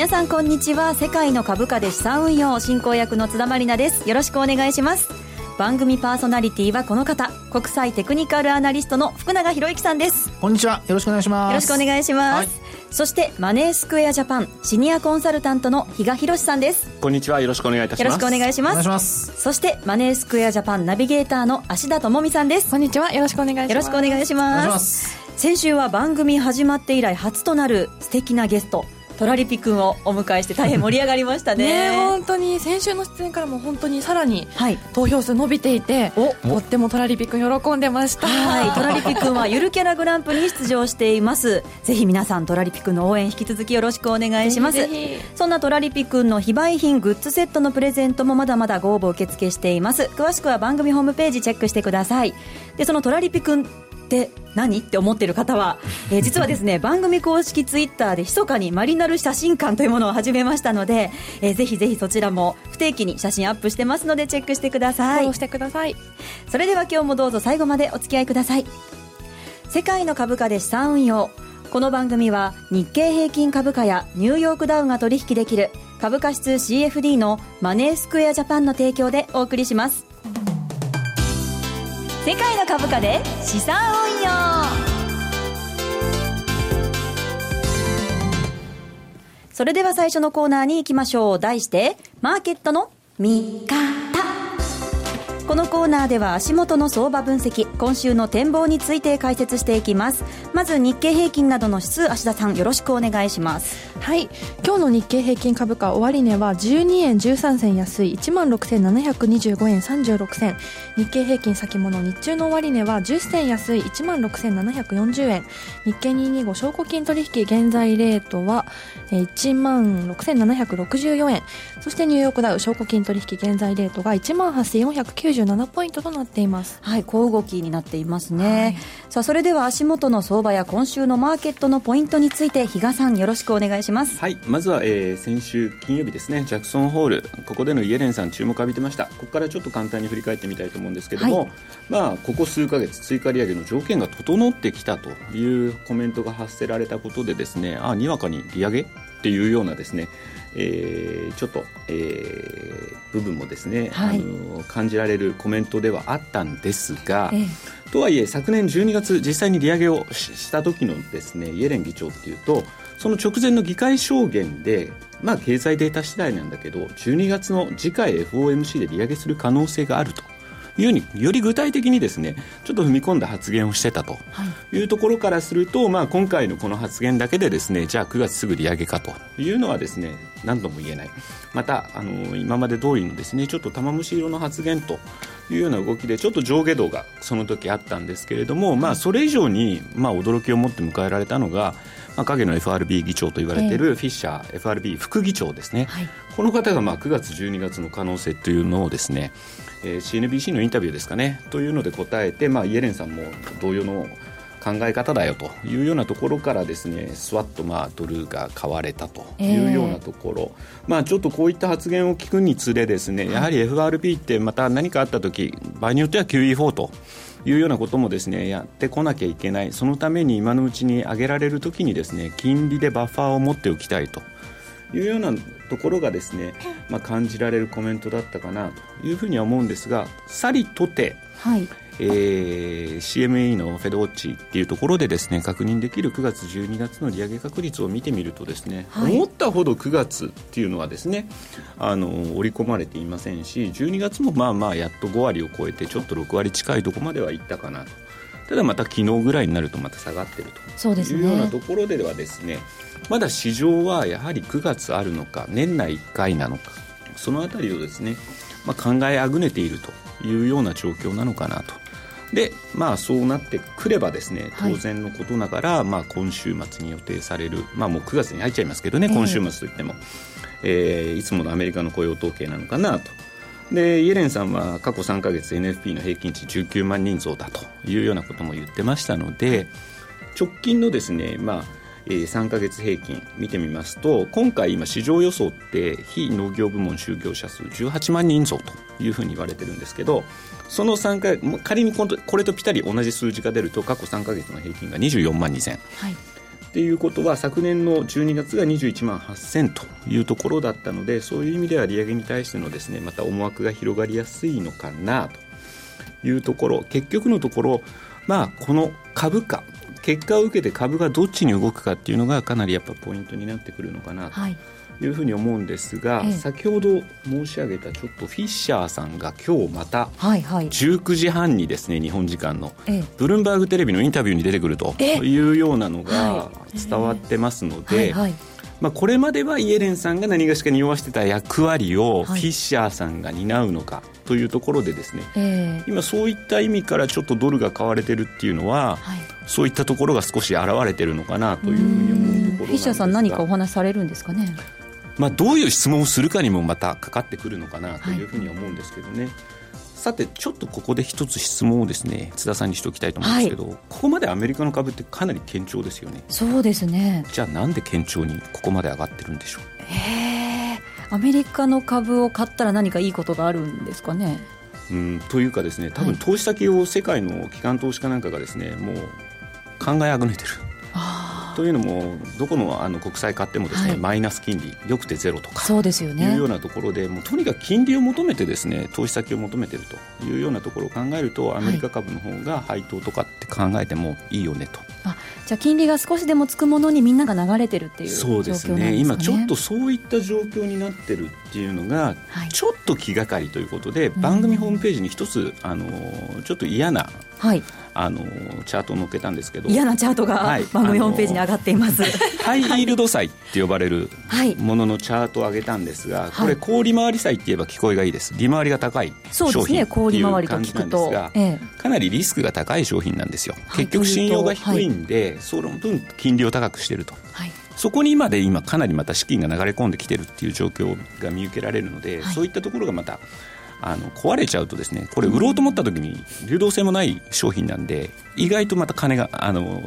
皆さんこんにちは。世界の株価で資産運用進行役の津田まりなです。よろしくお願いします。番組パーソナリティはこの方。国際テクニカルアナリストの福永博之さんです。こんにちは。よろしくお願いします。よろしくお願いします、はい、そしてマネースクエアジャパンシニアコンサルタントの比嘉博さんです。こんにちは。よろしくお願いいたします。よろしくお願いします。そしてマネースクエアジャパンナビゲーターの芦田智美さんです。こんにちは。よろしくお願いします。よろしくお願いします。先週は番組始まって以来初となる素敵なゲストトラリピ君をお迎えして大変盛り上がりましたね。ね本当に先週の出演からも本当にさらに投票数伸びていて、はい、とってもトラリピ君喜んでました。はい。トラリピ君はゆるキャラグランプに出場しています。ぜひ皆さんトラリピ君の応援引き続きよろしくお願いします。そんなトラリピ君の非売品グッズセットのプレゼントもまだまだご応募受付しています。詳しくは番組ホームページチェックしてください。でそのトラリピ君って何って思っている方は、えー、実はですね番組公式ツイッターで密かにマリナル写真館というものを始めましたので、えー、ぜひぜひそちらも不定期に写真アップしてますのでチェックしてください。してください。それでは今日もどうぞ最後までお付き合いください。世界の株価で資産運用。この番組は日経平均株価やニューヨークダウが取引できる株価指数 CFD のマネースクエアジャパンの提供でお送りします世界の株価で資産運用。それでは最初のコーナーに行きましょう。題してマーケットの見方。このコーナーでは足元の相場分析今週の展望について解説していきます。まず日経平均などの指数芦田さんよろしくお願いします。はい。今日の日経平均株価終値は12円13銭安い1万6725円36銭。日経平均先物日中の終値は10銭安い1万6740円。日経225証拠金取引現在レートは1万6764円。そしてニューヨークダウ証拠金取引現在レートが1万8490 97ポイントとなっています。はい小動きになっていますね、はい、さあそれでは足元の相場や今週のマーケットのポイントについて比嘉さんよろしくお願いします。はいまずは、えー、先週金曜日ですね。ジャクソンホールここでのイエレンさん注目浴びてました。ここからちょっと簡単に振り返ってみたいと思うんですけども、はい、まあここ数か月追加利上げの条件が整ってきたというコメントが発せられたことでですねあにわかに利上げっていうようなですねえー、ちょっと、えー、部分もですね、はい、あの感じられるコメントではあったんですが、ええ、とはいえ昨年12月実際に利上げをした時のですねイエレン議長っていうとその直前の議会証言でまあ経済データ次第なんだけど12月の次回 FOMC で利上げする可能性があると。いううにより具体的にですねちょっと踏み込んだ発言をしてたとい。うところからすると、まあ、今回のこの発言だけでですねじゃあ9月すぐ利上げかというのはですね何度も言えない。またあの今まで通りのですねちょっと玉虫色の発言というような動きでちょっと上下動がその時あったんですけれども、まあ、それ以上に、まあ、驚きを持って迎えられたのが、まあ、影の FRB 議長と言われているフィッシャー、FRB 副議長ですね、はい、この方がまあ9月、12月の可能性というのをですね、えー、CNBC のインタビューですかねというので答えて、まあ、イエレンさんも同様の考え方だよというようなところからですねスワッとまあドルが買われたというようなところ、えー、まあ、ちょっとこういった発言を聞くにつれですねやはり FRB ってまた何かあった時場合によっては QE4 というようなこともですねやってこなきゃいけない。そのために今のうちに上げられる時にですね金利でバッファーを持っておきたいというようなところがですね、まあ、感じられるコメントだったかなというふうには思うんですがさりとて、はい。えー、CME のフェドウォッチっていうところでですね確認できる9月12月の利上げ確率を見てみるとですね、はい、思ったほど9月っていうのはですねあの織り込まれていませんし12月もまあまあやっと5割を超えてちょっと6割近いところまではいったかなとただまた昨日ぐらいになるとまた下がってると。いうようなところではですねまだ市場はやはり9月あるのか年内1回なのかそのあたりをですね、まあ、考えあぐねているというような状況なのかなと。でまあそうなってくればですね当然のことながら、はい、まあ、今週末に予定される、まあ、もう9月に入っちゃいますけどね、今週末といっても、えー、いつものアメリカの雇用統計なのかなと。でイエレンさんは過去3か月 NFP の平均値19万人増だというようなことも言ってましたので直近のですね、まあえー、3か月平均見てみますと今回今市場予想って非農業部門就業者数18万人増というふうに言われてるんですけどその3か仮にこれとぴったり同じ数字が出ると過去3か月の平均が24万2000、はい、っていうことは昨年の12月が21万8000というところだったのでそういう意味では利上げに対してのですねまた思惑が広がりやすいのかなというところ結局のところまあこの株価結果を受けて株がどっちに動くかっていうのがかなりやっぱポイントになってくるのかなと。はいいうふうに思うんですが、ええ、先ほど申し上げたちょっとフィッシャーさんが今日また19時半にですね日本時間のブルームバーグテレビのインタビューに出てくるというようなのが伝わってますので。まあ、これまではイエレンさんが何がしか匂わしてた役割をフィッシャーさんが担うのかというところでですね、えー、今そういった意味からちょっとドルが買われてるっていうのは、はい、そういったところが少し現れてるのかなというふうに思うところフィッシャーさん何かお話されるんですかね？まあ、どういう質問をするかにもまたかかってくるのかなというふうに思うんですけどね。はい、さてちょっとここで一つ質問をですね津田さんにしておきたいと思うんですけど、はい、ここまでアメリカの株ってかなり堅調ですよね。そうですね。じゃあなんで堅調にここまで上がってるんでしょう？へえアメリカの株を買ったら何かいいことがあるんですかね？うんというかですね多分投資先を世界の機関投資家なんかがですねもう考えあぐねてるというのもどこのあの国債買ってもですね、はい、マイナス金利よくてゼロとかそうですよ、ね、いうようなところでもうとにかく金利を求めてですね投資先を求めているというようなところを考えるとアメリカ株の方が配当とかって考えてもいいよねと。あじゃあ金利が少しでもつくものにみんなが流れてるっていうそうですね、ね、今ちょっとそういった状況になってるっていうのが、ちょっと気がかりということで、番組ホームページに一つあのちょっと嫌な、はい、あのチャートを載っけたんですけど。嫌なチャートが番組ホームページに上がっています、ハイイールド債って呼ばれるもののチャートを上げたんですが、これ小利回り債って言えば聞こえがいいです。利回りが高い商品っていう感じなんですが、かなりリスクが高い商品なんですよ、結局信用が低いんで、その分金利を高くしてると、そこに今で今かなりまた資金が流れ込んできてるっていう状況が見受けられるので、そういったところがまたあの壊れちゃうとですねこれ売ろうと思った時に流動性もない商品なんで意外とまた金があの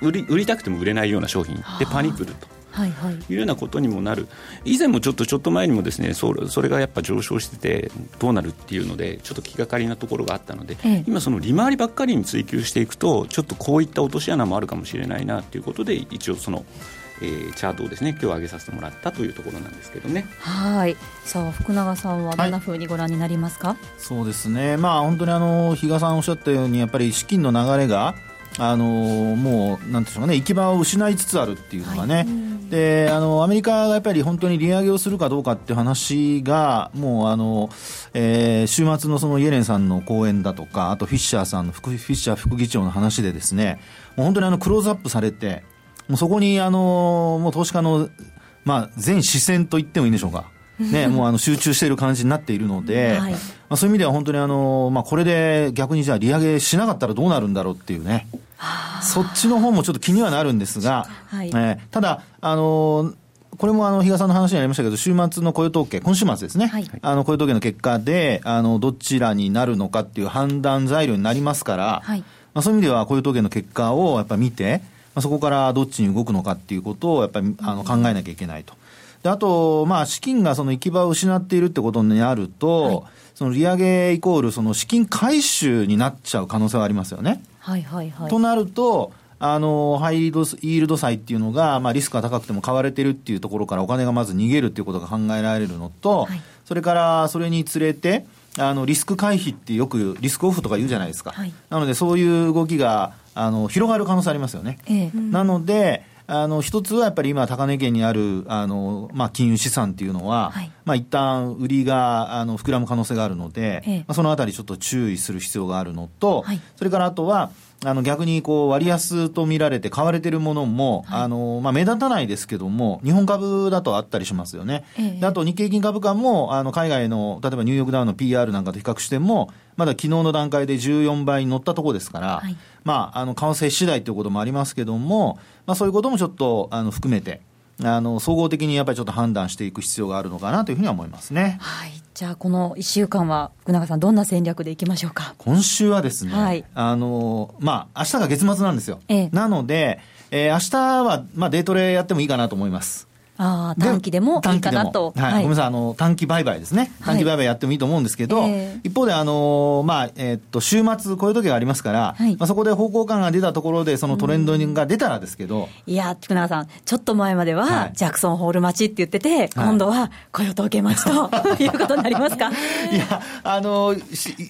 売り売りたくても売れないような商品でパニクると。はいはい、いうようなことにもなる。以前もちょっとちょっと前にもですねそれそれがやっぱ上昇しててどうなるっていうのでちょっと気がかりなところがあったので、ええ、今その利回りばっかりに追求していくとちょっとこういった落とし穴もあるかもしれないなということで一応そのえー、チャートをですね今日上げさせてもらったというところなんですけどね。はい。さあ福永さんはどんなふうにご覧になりますか、はい、そうですね。まあ本当にあの比嘉さんおっしゃったようにやっぱり資金の流れがあのもうなんでしょうかね。行き場を失いつつあるっていうのがね、はい、であのアメリカがやっぱり本当に利上げをするかどうかっていう話がもうあの、えー、週末のそのイエレンさんの講演だとかあとフィッシャーさんのフィッシャー副議長の話でですねもう本当にあのクローズアップされてもうそこに、あのもう投資家の、まあ、全視線と言ってもいいんでしょうか。ね、もうあの集中している感じになっているので、はい、まあ、そういう意味では本当にあの、まあ、これで逆にじゃあ利上げしなかったらどうなるんだろうっていうね、そっちの方もちょっと気にはなるんですが、はい、えー、ただ、あのこれもあの、比嘉さんの話にありましたけど、週末の雇用統計、今週末ですね、はい、あの、雇用統計の結果で、あの、どちらになるのかっていう判断材料になりますから、はい、まあ、そういう意味では雇用統計の結果をやっぱ見て、まあ、そこからどっちに動くのかっていうことをやっぱりあの考えなきゃいけないと。であと、まあ、資金がその行き場を失っているってことになると、はい、その利上げイコールその資金回収になっちゃう可能性はありますよね。はいはいはい、となると、あの、ハイイールド債っていうのが、まあ、リスクが高くても買われてるっていうところからお金がまず逃げるっていうことが考えられるのと、はい、それからそれにつれて、あの、リスク回避ってよくリスクオフとか言うじゃないですか。はい、なので、そういう動きが、あの、広がる可能性ありますよね。ええ、なので、あの、一つはやっぱり今、高値圏にある、あの、まあ、金融資産っていうのは、はい、まあ、一旦売りが、あの、膨らむ可能性があるので、ええ、まあ、そのあたりちょっと注意する必要があるのと、はい、それからあとは、あの逆にこう割安と見られて買われてるものも、はい、あのまあ、目立たないですけども、日本株だとあったりしますよね。ええ、あと日経平均株価もあの海外の、例えばニューヨークダウンの PR なんかと比較しても、まだ昨日の段階で14倍に乗ったところですから、はい、まあ、あの為替次第ということもありますけども、まあ、そういうこともちょっとあの含めて、あの総合的にやっぱりちょっと判断していく必要があるのかなというふうには思いますね。はいじゃあ、この1週間は、福永さん、どんな戦略でいきましょうか？今週はですね、はい、あのまあ明日が月末なんですよ。ええ、なので、えー、明日は、まあ、デートレやってもいいかなと思います。あ短期でもいいかなと、はい、はい、ごめんなさいあの短期売買ですね。短期売買やってもいいと思うんですけど、はいえ。ー、一方であの、まあえー、っと週末こういう時がありますから、はい、まあ、そこで方向感が出たところでそのトレンドが出たらですけど、いや福永さんちょっと前までは、ジャクソンホール待ちって言ってて、今度は雇用統計待ちということになりますか？いやあの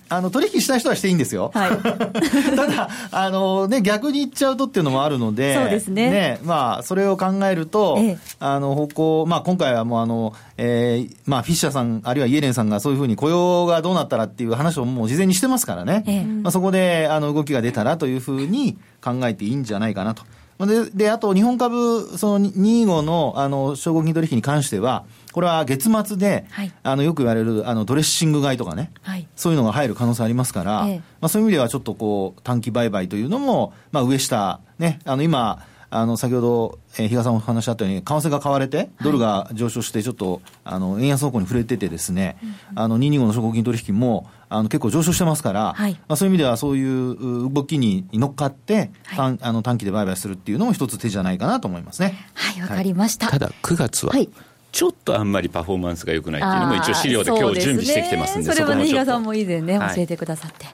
あの取引したい人はしていいんですよ、はい、ただあの、ね、逆に言っちゃうとっていうのもあるのでそうですね。ね、まあ、それを考えると、ええ、あの方向、まあ、今回はもうあの、えーまあ、フィッシャーさん、あるいはイエレンさんがそういうふうに雇用がどうなったらっていう話をもう事前にしてますからね、ええ、まあ、そこであの動きが出たらというふうに考えていいんじゃないかなと。で、であと日本株、その25のあの証拠金取引に関しては、これは月末で、はい、あのよく言われるあのドレッシング買いとかね、はい、そういうのが入る可能性ありますから、ええ、まあ、そういう意味ではちょっとこう短期売買というのも、まあ、上下、ね、あの今、あの先ほど、えー、比嘉さんお話あったように、為替が買われて、ドルが上昇して、ちょっと、あの円安方向に触れててですね、あの225の証拠金取引もあの結構上昇してますから、はい、まあ、そういう意味では、そういう動きに乗っかって、はい、あの短期で売買するっていうのも一つ手じゃないかなと思いますね。はい、わかりました。ただ、9月は、はい。ちょっとあんまりパフォーマンスが良くないっていうのも一応資料で今日準備してきてますんで、それはね、比嘉さんも以前ね、教えてくださって。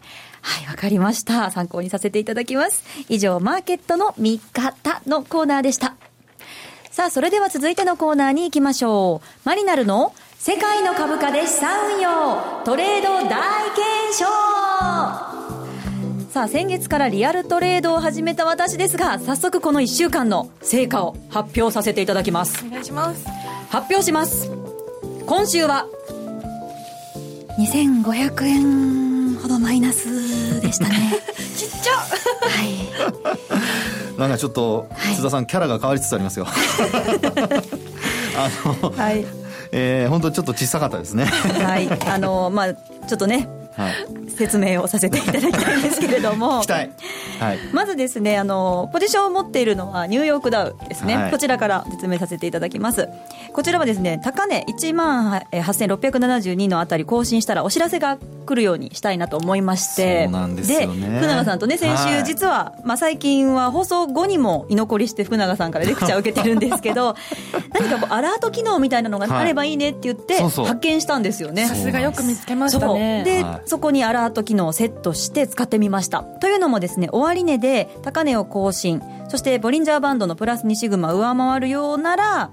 はい、わ、かりました。参考にさせていただきます。以上、マーケットの見方のコーナーでした。さあ、それでは続いてのコーナーに行きましょう。マリナルの世界の株価で資産運用トレード大検証さあ先月からリアルトレードを始めた私ですが早速この1週間の成果を発表させていただきますお願いします発表します今週は2500円ほどマイナスでしたね。ちっちゃ。はい。なんかちょっと津田さん、はい、キャラが変わりつつありますよ。あの、はい、えー、本当ちょっと小さかったですね。はい。あのまあちょっとねはい、説明をさせていただきたいんですけれども。はい、まずですねあのポジションを持っているのはニューヨークダウですね、はい、こちらから説明させていただきます。こちらはですね高値1万8672のあたり更新したらお知らせが来るようにしたいなと思いまして。そうなんですよ、ね、福永さんとね先週実は、まあ、最近は放送後にも居残りして福永さんからレクチャーを受けてるんですけど 何かこうアラート機能みたいなのがあればいいねって言って発見したんですよね。さすがよく見つけましたね。で、そこにアラート機能をセットして使ってみました。というのもですね終値で高値を更新。そしてボリンジャーバンドのプラス2シグマ上回るようなら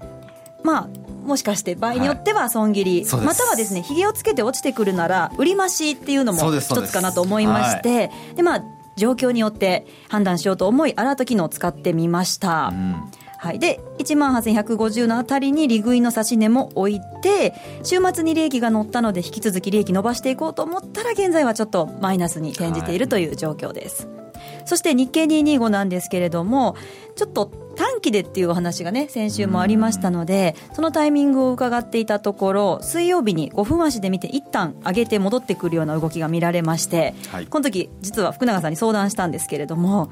まあもしかして場合によっては損切り、はい、またはですねひげをつけて落ちてくるなら売り増しっていうのも一つかなと思いまして、はい、でまあ状況によって判断しようと思いアラート機能を使ってみました、うんはい、で1万8150のあたりに利食いの指値も置いて週末に利益が乗ったので引き続き利益伸ばしていこうと思ったら現在はちょっとマイナスに転じているという状況です、はい、そして日経225なんですけれどもちょっと短期でっていうお話がね先週もありましたのでそのタイミングを伺っていたところ水曜日に5分足で見て一旦上げて戻ってくるような動きが見られまして、はい、この時実は福永さんに相談したんですけれども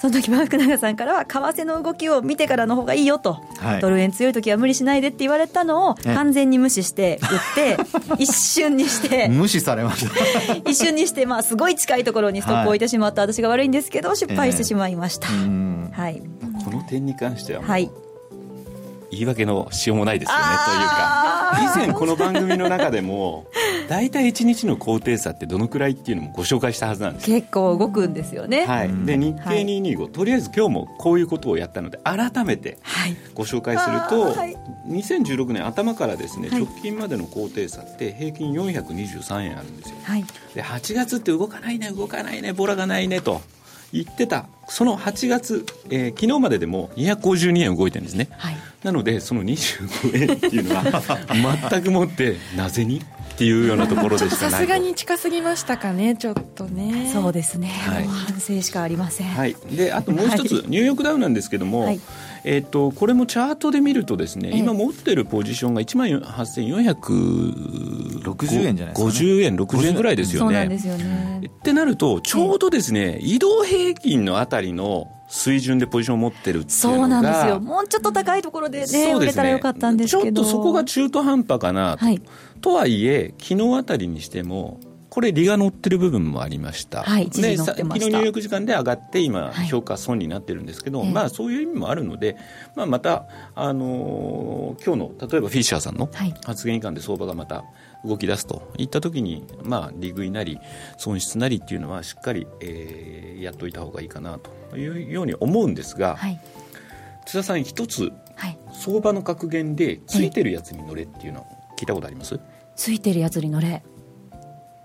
その時は福永さんからは為替の動きを見てからの方がいいよと、はい、ドル円強い時は無理しないでって言われたのを完全に無視して売って 一瞬にして。無視されました。一瞬にして、まあ、すごい近いところにストップを置いてしまった私が悪いんですけど失敗してしまいました、えー、はい、この点に関してははい言い訳のしようもないですよねというか。以前この番組の中でも 大体1日の高低差ってどのくらいっていうのもご紹介したはずなんです。結構動くんですよね、はい、で日経225、はい、とりあえず今日もこういうことをやったので改めてご紹介すると、はい、2016年頭からですね、直近までの高低差って平均423円あるんですよ、はい、で8月って動かないね動かないねボラがないねと言ってたその8月、えー、昨日まででも252円動いてるんですね、はい、なのでその25円っていうのは全くもってなぜにっていうようなところでしかないさすがに近すぎましたかねちょっとね。そうですね、はい、反省しかありません、はい、であともう一つ、はい、ニューヨークダウなんですけども、はい。えーと、これもチャートで見るとですね、今持ってるポジションが1万8460円じゃないですか、ね、50円60円ぐらいですよね。そうなんですよね。ってなるとちょうどですね、移動平均のあたりの水準でポジションを持ってるっていうのがそうなんですよ。もうちょっと高いところでね売れたらよかったんですけど。ちょっとそこが中途半端かなと、はい、とはいえ昨日あたりにしてもここれ、利が乗ってる部分もありました、はい、で昨日入力時間で上がって、今、評価損になってるんですけど、はい、まあ、そういう意味もあるので、まあ、また、あのー、今日の例えばフィッシャーさんの発言以下で相場がまた動き出すと。いったときに、まあ、利食いなり、損失なりっていうのは、しっかり、えー、やっておいた方がいいかなと。いうように思うんですが、はい、津田さん、一つ、相場の格言で、ついてるやつに乗れっていうのは聞いたことあります？ついてるやつに乗れ。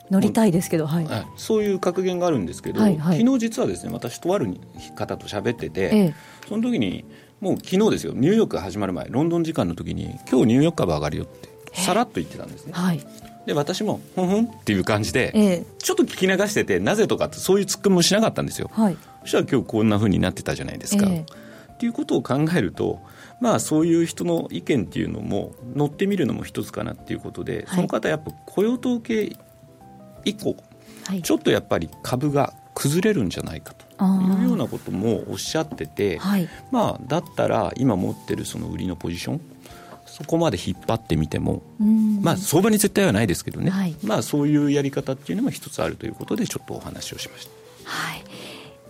乗りたいですけど、はい、そういう格言があるんですけど、はいはい、昨日実はですね私とある方と喋ってて、ええ、その時にもう昨日ですよ。ニューヨークが始まる前ロンドン時間の時に今日ニューヨーク株上がるよってさらっと言ってたんですね、はい、で私もふんふんっていう感じで、え、ちょっと聞き流しててなぜとかってそういうツッコミもしなかったんですよ、はい、そしたら今日こんなふうになってたじゃないですか、っていうことを考えるとまあ、そういう人の意見っていうのも乗ってみるのも一つかなっていうことで、その方やっぱ雇用統計以降、はい、ちょっとやっぱり株が崩れるんじゃないかと。いうようなこともおっしゃってて、はい、まあ、だったら今持ってるその売りのポジションそこまで引っ張ってみても、まあ、相場に絶対はないですけどね、はい、まあ、そういうやり方っていうのも一つあるということでちょっとお話をしました。はい。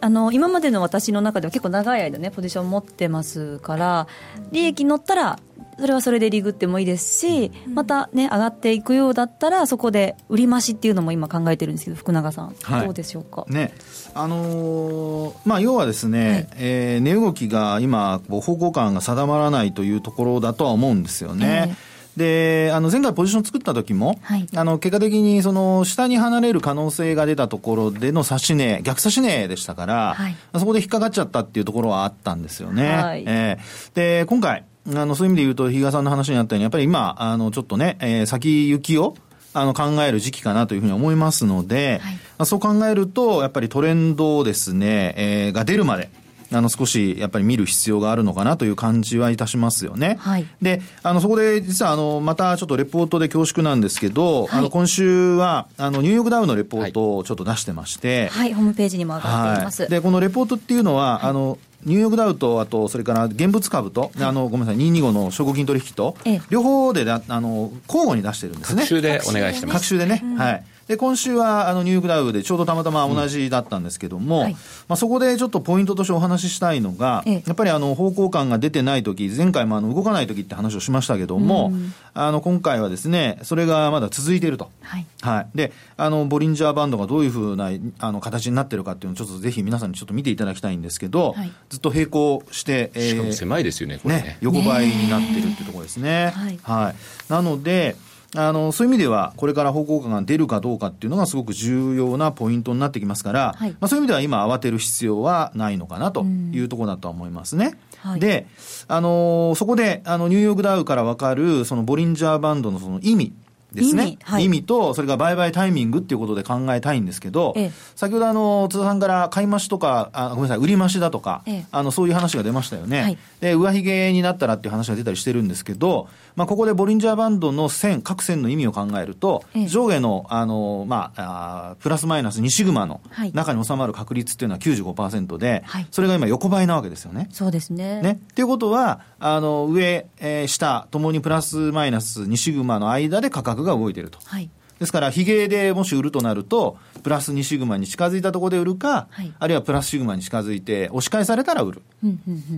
あの今までの私の中では結構長い間ねポジション持ってますから利益乗ったらそれはそれでリグってもいいですし、またね、上がっていくようだったら、そこで売り増しっていうのも今考えてるんですけど、福永さん、はい、どうでしょうか？ね、あのー、まあ、要はですね、はい、えー、値動きが今、方向感が定まらないというところだとは思うんですよね。えーで、あの、前回ポジション作った時も、はい、あの、結果的に、その、下に離れる可能性が出たところでの指し値、逆指し値でしたから、はい、そこで引っかかっちゃったっていうところはあったんですよね。はい、えー、で、今回、あの、そういう意味で言うと、比嘉さんの話にあったように、やっぱり今、あの、ちょっとね、えー、先行きを、あの、考える時期かなというふうに思いますので、はい、そう考えると、やっぱりトレンドですね、えー、が出るまで、あの、少しやっぱり見る必要があるのかなという感じはいたしますよね。はい、で、あの、そこで実はあの、またちょっとレポートで恐縮なんですけど、はい、あの、今週は、あの、ニューヨークダウのレポートをちょっと出してまして、はい、はい、ホームページにも上がっています。で、このレポートっていうのは、あの、ニューヨークダウと、あと、それから現物株と、はい、あの、ごめんなさい、225の証拠金取引と、ええ、両方であの、交互に出してるんですね。各週でお願いしてます。各週でね。はい。で、今週はあのニューヨークダウでちょうどたまたま同じだったんですけども、うんはい、まあ、そこでちょっとポイントとしてお話ししたいのが、ええ、やっぱりあの方向感が出てないとき、前回もあの動かないときって話をしましたけども、うん、あの今回はですね、それがまだ続いていると。はい。はい。で、あの、ボリンジャーバンドがどういうふうなあの形になってるかっていうのをちょっとぜひ皆さんにちょっと見ていただきたいんですけど、はい、ずっと並行して、えー、しかも狭いですよね、これね。ね横ばいになってるっていうところですね。はい。はい。なので、あの、そういう意味では、これから方向感が出るかどうかっていうのがすごく重要なポイントになってきますから、はい、まあ、そういう意味では今慌てる必要はないのかなというところだと思いますね。はい、で、あの、そこで、あの、ニューヨークダウからわかる、そのボリンジャーバンドのその意味ですね。意味はい、意味と、それから売買タイミングっていうことで考えたいんですけど、ええ、先ほどあの、津田さんから買い増しとか、あごめんなさい、売り増しだとか、え、あの、そういう話が出ましたよね。はい、で、上髭になったらっていう話が出たりしてるんですけど、まあ、ここでボリンジャーバンドの線、各線の意味を考えると、上下の、あの、まあ、あプラスマイナス2シグマの中に収まる確率っていうのは95%で、はい、それが今横ばいなわけですよね。そうですね。ね。っていうことは、あの、上、えー、下、ともにプラスマイナス2シグマの間で価格が動いていると。はいですから、ヒゲでもし売るとなると、プラス2シグマに近づいたところで売るか、はい、あるいはプラスシグマに近づいて、押し返されたら売る。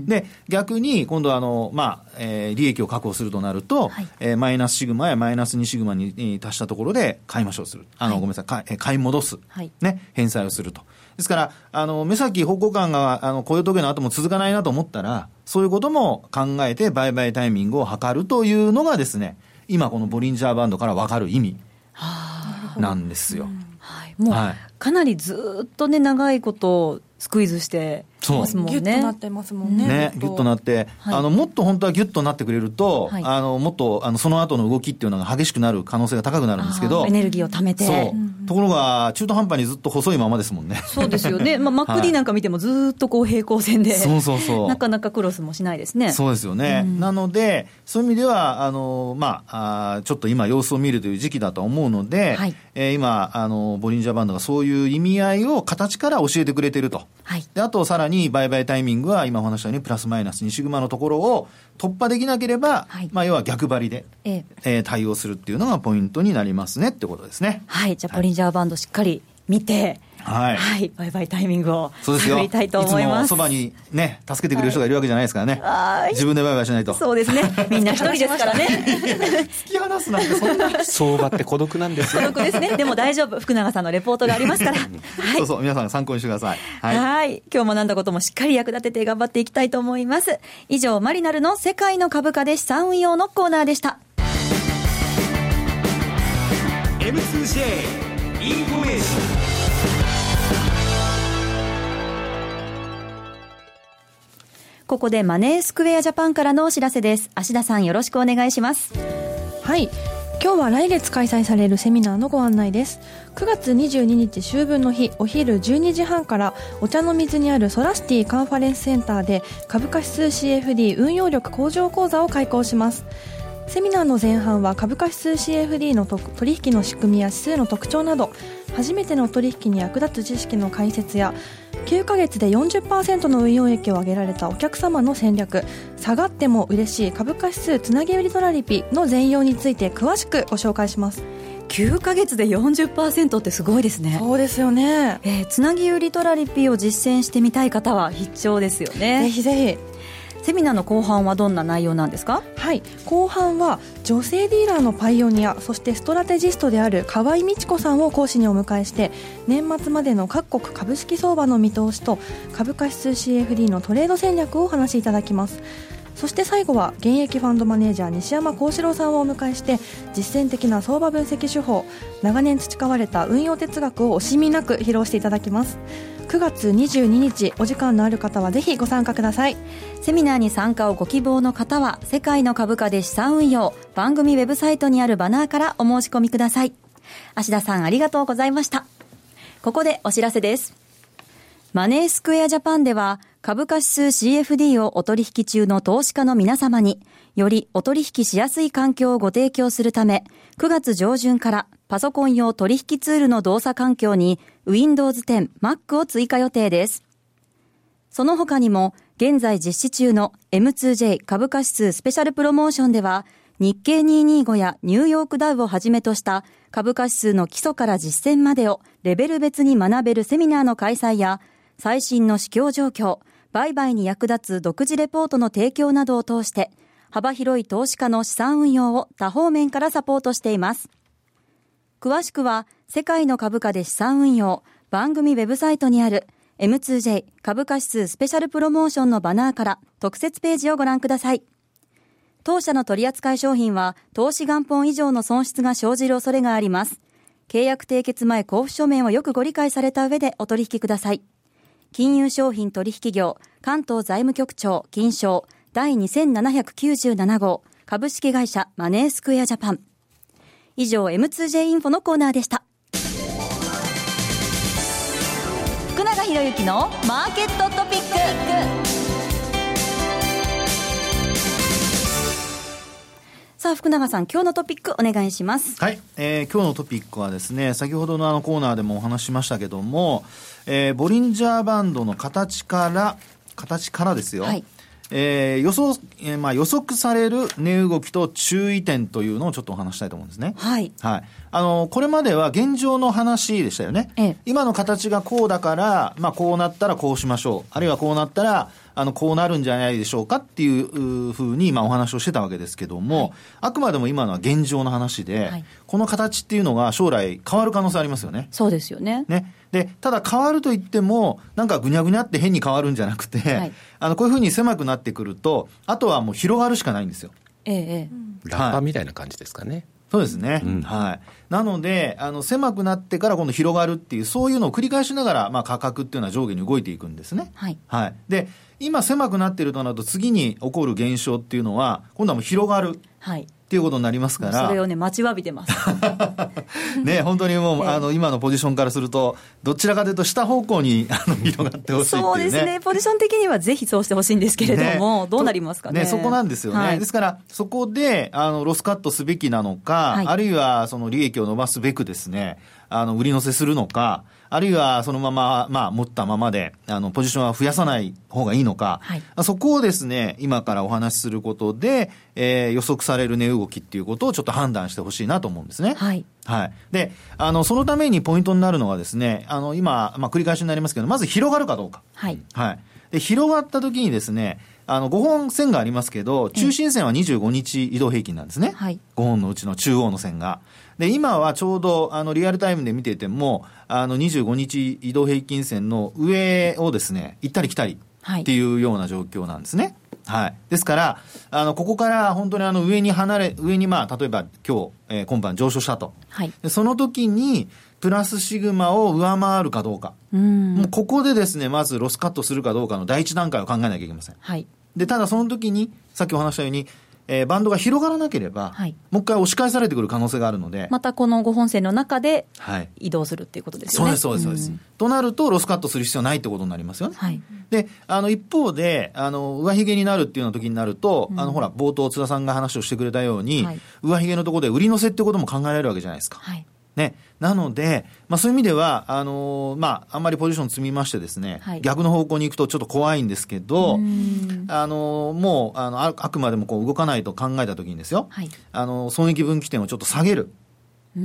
で、逆に、今度はあの、まあ、えー、利益を確保するとなると、はい、えー、マイナスシグマやマイナス2シグマに達したところで買いましょうする。あの、はい、ごめんなさい、買買い戻す。はい、ね、返済をすると。ですから、あの、目先方向感が、あの、雇用時計の後も続かないなと思ったら、そういうことも考えて売買タイミングを測るというのがですね、今このボリンジャーバンドから分かる意味なんですよ。はい、もう、かなりずっとね、長いことスクイズしてますもんね。ギュッとなってますもんね。ね、ギュッとなって、はい、あの、もっと本当はギュッとなってくれると、はい、あの、もっと、あの、その後の動きっていうのが激しくなる可能性が高くなるんですけど。エネルギーを貯めて。そう。ところが、中途半端にずっと細いままですもんね。そうですよね。まあ、マック D なんか見てもずっとこう平行線で。そうそうそう。なかなかクロスもしないですね。そうですよね。うん、なので、そういう意味では、あの、まあ、あちょっと今様子を見るという時期だと思うので、はい、えー、今、あの、ボリンジャーバンドがそういう意味合いを形から教えてくれてると。はい、であとさらに売買タイミングは今お話したようにプラスマイナス2シグマのところを突破できなければ、はい、まあ、要は逆張りで、ええ。ー、対応するっていうのがポイントになりますねってことですね。はい、じゃあ、ポリンジャーバンドしっかり見て、はい、はい、売買タイミングを探りたいと思います。そばにね、助けてくれる人がいるわけじゃないですからね。はい、自分で売買しないと。そうですね。みんな一人ですからね。突き放すなんてそんな。相場って孤独なんですよ。孤独ですね。でも大丈夫。福永さんのレポートがありますから。はい、そうそう、皆さん参考にしてください。はい。はい今日学んだこともしっかり役立てて頑張っていきたいと思います。以上、マリナルの世界の株価で資産運用のコーナーでした。M2J インフォメーションここでマネースクエアジャパンからのお知らせです。芦田さんよろしくお願いします。はい。今日は来月開催されるセミナーのご案内です。9月22日秋分の日、お昼12時半からお茶の水にあるソラシティカンファレンスセンターで株価指数 CFD 運用力向上講座を開講します。セミナーの前半は株価指数 CFD の取引の仕組みや指数の特徴など初めての取引に役立つ知識の解説や9ヶ月で40%の運用益を上げられたお客様の戦略下がっても嬉しい株価指数つなぎ売りトラリピの全容について詳しくご紹介します。9ヶ月で40%ってすごいですね。そうですよね、えー、つなぎ売りトラリピを実践してみたい方は必聴ですよね。ぜひぜひセミナーの後半はどんな内容なんですか？はい。後半は女性ディーラーのパイオニアそしてストラテジストである河合美智子さんを講師にお迎えして年末までの各国株式相場の見通しと株価指数 CFD のトレード戦略をお話しいただきます。そして最後は現役ファンドマネージャー西山幸四郎さんをお迎えして実践的な相場分析手法長年培われた運用哲学を惜しみなく披露していただきます。9月22日お時間のある方はぜひご参加ください。セミナーに参加をご希望の方は世界の株価で資産運用番組ウェブサイトにあるバナーからお申し込みください。芦田さんありがとうございました。ここでお知らせです。マネースクエアジャパンでは株価指数 CFD をお取引中の投資家の皆様によりお取引しやすい環境をご提供するため9月上旬からパソコン用取引ツールの動作環境に Windows 10、Mac を追加予定です。その他にも、現在実施中の M2J 株価指数スペシャルプロモーションでは、日経225やニューヨークダウをはじめとした株価指数の基礎から実践までをレベル別に学べるセミナーの開催や、最新の市況状況、売買に役立つ独自レポートの提供などを通して、幅広い投資家の資産運用を多方面からサポートしています。詳しくは、世界の株価で資産運用、番組ウェブサイトにある M2J 株価指数スペシャルプロモーションのバナーから特設ページをご覧ください。当社の取扱い商品は投資元本以上の損失が生じる恐れがあります。契約締結前交付書面をよくご理解された上でお取引ください。金融商品取引業関東財務局長金賞第2797号株式会社マネースクエアジャパン。以上 M2J インフォのコーナーでした。福永博之のマーケットトピック。さあ福永さん今日のトピックお願いしますはい、えー、今日のトピックはですね先ほどのあのコーナーでもお話ししましたけども、えー、ボリンジャーバンドの形から形からですよ、はい、えー、予想、えー、まあ予測される値動きと注意点というのをちょっとお話したいと思うんですね。はい。はい。あの、これまでは現状の話でしたよね。ええ、今の形がこうだから、まあこうなったらこうしましょう。あるいはこうなったら、あの、こうなるんじゃないでしょうかっていうふうに、まあお話をしてたわけですけども、はい、あくまでも今のは現状の話で、はい、この形っていうのが将来変わる可能性ありますよね。そうですよね。ね。で、ただ変わると言っても、なんかぐにゃぐにゃって変に変わるんじゃなくて、はい、あの、こういうふうに狭くなってくると、あとはもう広がるしかないんですよ。ええ。ラッパみたいな感じですかね。そうですね、うん、はい、なのであの、狭くなってから今度広がるっていう、そういうのを繰り返しながら、まあ、価格っていうのは上下に動いていくんですね。はい、はい、で今、狭くなっているとなると、次に起こる現象っていうのは、今度はもう広がる。はいっていうことになりますから。それをね、待ちわびてます。ね、本当にもう、えー、あの、今のポジションからすると、どちらかというと下方向に あの広がってほしい、ね、そうですね。ポジション的にはぜひそうしてほしいんですけれども、ね、どうなりますかね。ね、そこなんですよね。はい、ですから、そこで、あの、ロスカットすべきなのか、はい、あるいは、その利益を伸ばすべくですね、あの、売り乗せするのか、あるいはそのまま、まあ、持ったままで、あの、ポジションは増やさない方がいいのか、はい、そこをですね、今からお話しすることで、えー、予測される値動きっていうことをちょっと判断してほしいなと思うんですね。はい。はい。で、あの、そのためにポイントになるのはですね、あの、今、まあ、繰り返しになりますけど、まず広がるかどうか。はい。はい。で、広がった時にですね、あの、5本線がありますけど、中心線は25日移動平均なんですね。はい。5本のうちの中央の線が。で、今はちょうど、あの、リアルタイムで見ていても、あの、25日移動平均線の上をですね、行ったり来たりっていうような状況なんですね。はい。はい、ですから、あの、ここから本当にあの、上に離れ、上にまあ、例えば今日、えー、今晩上昇したと。はい。でその時に、プラスシグマを上回るかどうか。うん。もうここでですね、まずロスカットするかどうかの第一段階を考えなきゃいけません。はい。で、ただその時に、さっきお話したように、えー、バンドが広がらなければ、はい、もう一回押し返されてくる可能性があるので、またこの5本線の中で移動するっていうことですよね。そうです、そうです、そうです。となると、ロスカットする必要ないってことになりますよね。はい、で、あの、一方で、あの、上髭になるっていうような時になると、うん、あの、ほら、冒頭津田さんが話をしてくれたように、はい、上髭のところで売り乗せってことも考えられるわけじゃないですか。はいね。なので、まあそういう意味では、あのー、まあ、あんまりポジション積みましてですね、はい、逆の方向に行くとちょっと怖いんですけど、あのー、もう、あの、あくまでもこう動かないと考えたときにですよ、はい、あの、損益分岐点をちょっと下げる。要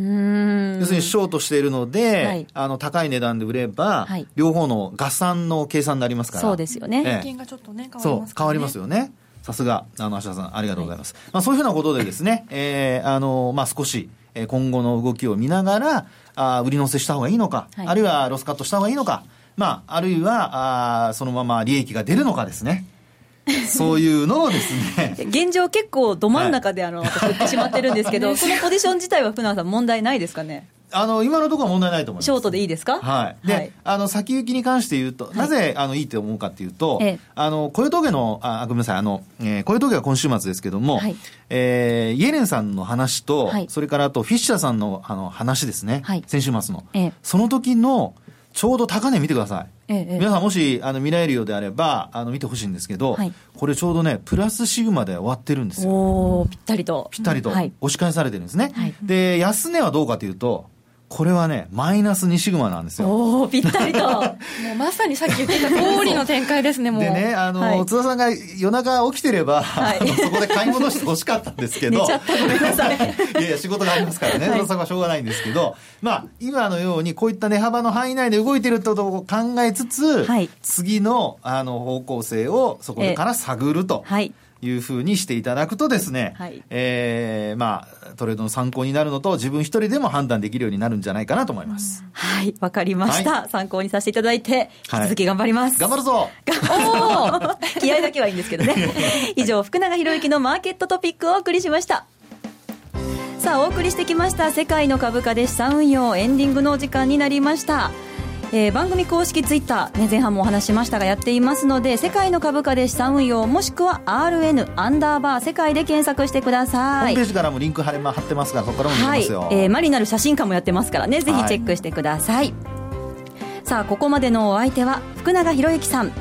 するにショートしているので、はい、あの高い値段で売れば、はい、両方の合算の計算になりますから。そうですよね。平均がちょっとね、変わりますね。そう、変わりますよね。さすが、あの、橋田さん、ありがとうございます。はい、まあ、そういうふうなことでですね、えー、あの、まあ、少し、え今後の動きを見ながら、あ売り乗せした方がいいのか、はい、あるいはロスカットした方がいいのか、まあ、あるいは、あそのまま利益が出るのかですね。そういうのをですね。現状結構ど真ん中であの、私売ってしまってるんですけど、そのポジション自体は福永さん問題ないですかね？あの、今のところは問題ないと思います。ショートでいいですか？はい。で、はい、あの、先行きに関して言うと、なぜ、あの、いいと思うかっていうと、ええ、あの、雇用統計の、あ、ごめんなさい、あの、えー、雇用統計は今週末ですけども、はい、えー、イエレンさんの話と、はい、それからあと、フィッシャーさんの、あの、話ですね。はい、先週末の。ええ、その時の、ちょうど高値見てください。ええ、皆さんもしあの見られるようであればあの見てほしいんですけど、はい、これちょうどねプラスシグマで終わってるんですよ。おぴったりと。ぴったりと、押し返されてるんですね。はい、で安値はどうかというとこれはね、マイナス2シグマなんですよ。おぴったりと。もうまさにさっき言ってた通りの展開ですね、もう。でね、あの、はい、津田さんが夜中起きてれば、はい、そこで買い戻してほしかったんですけど。寝ちゃったごめんなさい。いやいや、仕事がありますからね、はい、津田さんはしょうがないんですけど、まあ、今のようにこういった値幅の範囲内で動いてるってことを考えつつ、はい、次の、あの、方向性をそこから探ると。はいいうふうにしていただくとですね、はい、えー、まあ、トレードの参考になるのと、自分一人でも判断できるようになるんじゃないかなと思います。はい、わかりました、はい、参考にさせていただいて、引き続き頑張ります。頑張るぞ気合だけはいいんですけどね。以上、福永博之のマーケットトピックをお送りしました。さあ、お送りしてきました、世界の株価で資産運用、エンディングのお時間になりました。えー、番組公式ツイッター、ね、前半もお話しましたがやっていますので世界の株価で資産運用もしくは RN アンダーバー世界で検索してください。ホームページからもリンク貼貼ってますからそこからも見れますよ、はい、えー、マリナル写真館もやってますからねぜひチェックしてください、はい、さあここまでのお相手は福永博之さん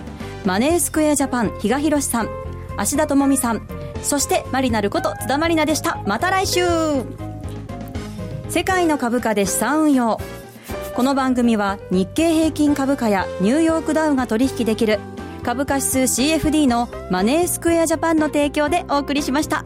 マネースクエアジャパン比嘉宏さん芦田智美さんそしてマリナルこと津田マリナでした。また来週。世界の株価で資産運用この番組は日経平均株価やニューヨークダウが取引できる株価指数 CFD のマネースクエアジャパンの提供でお送りしました。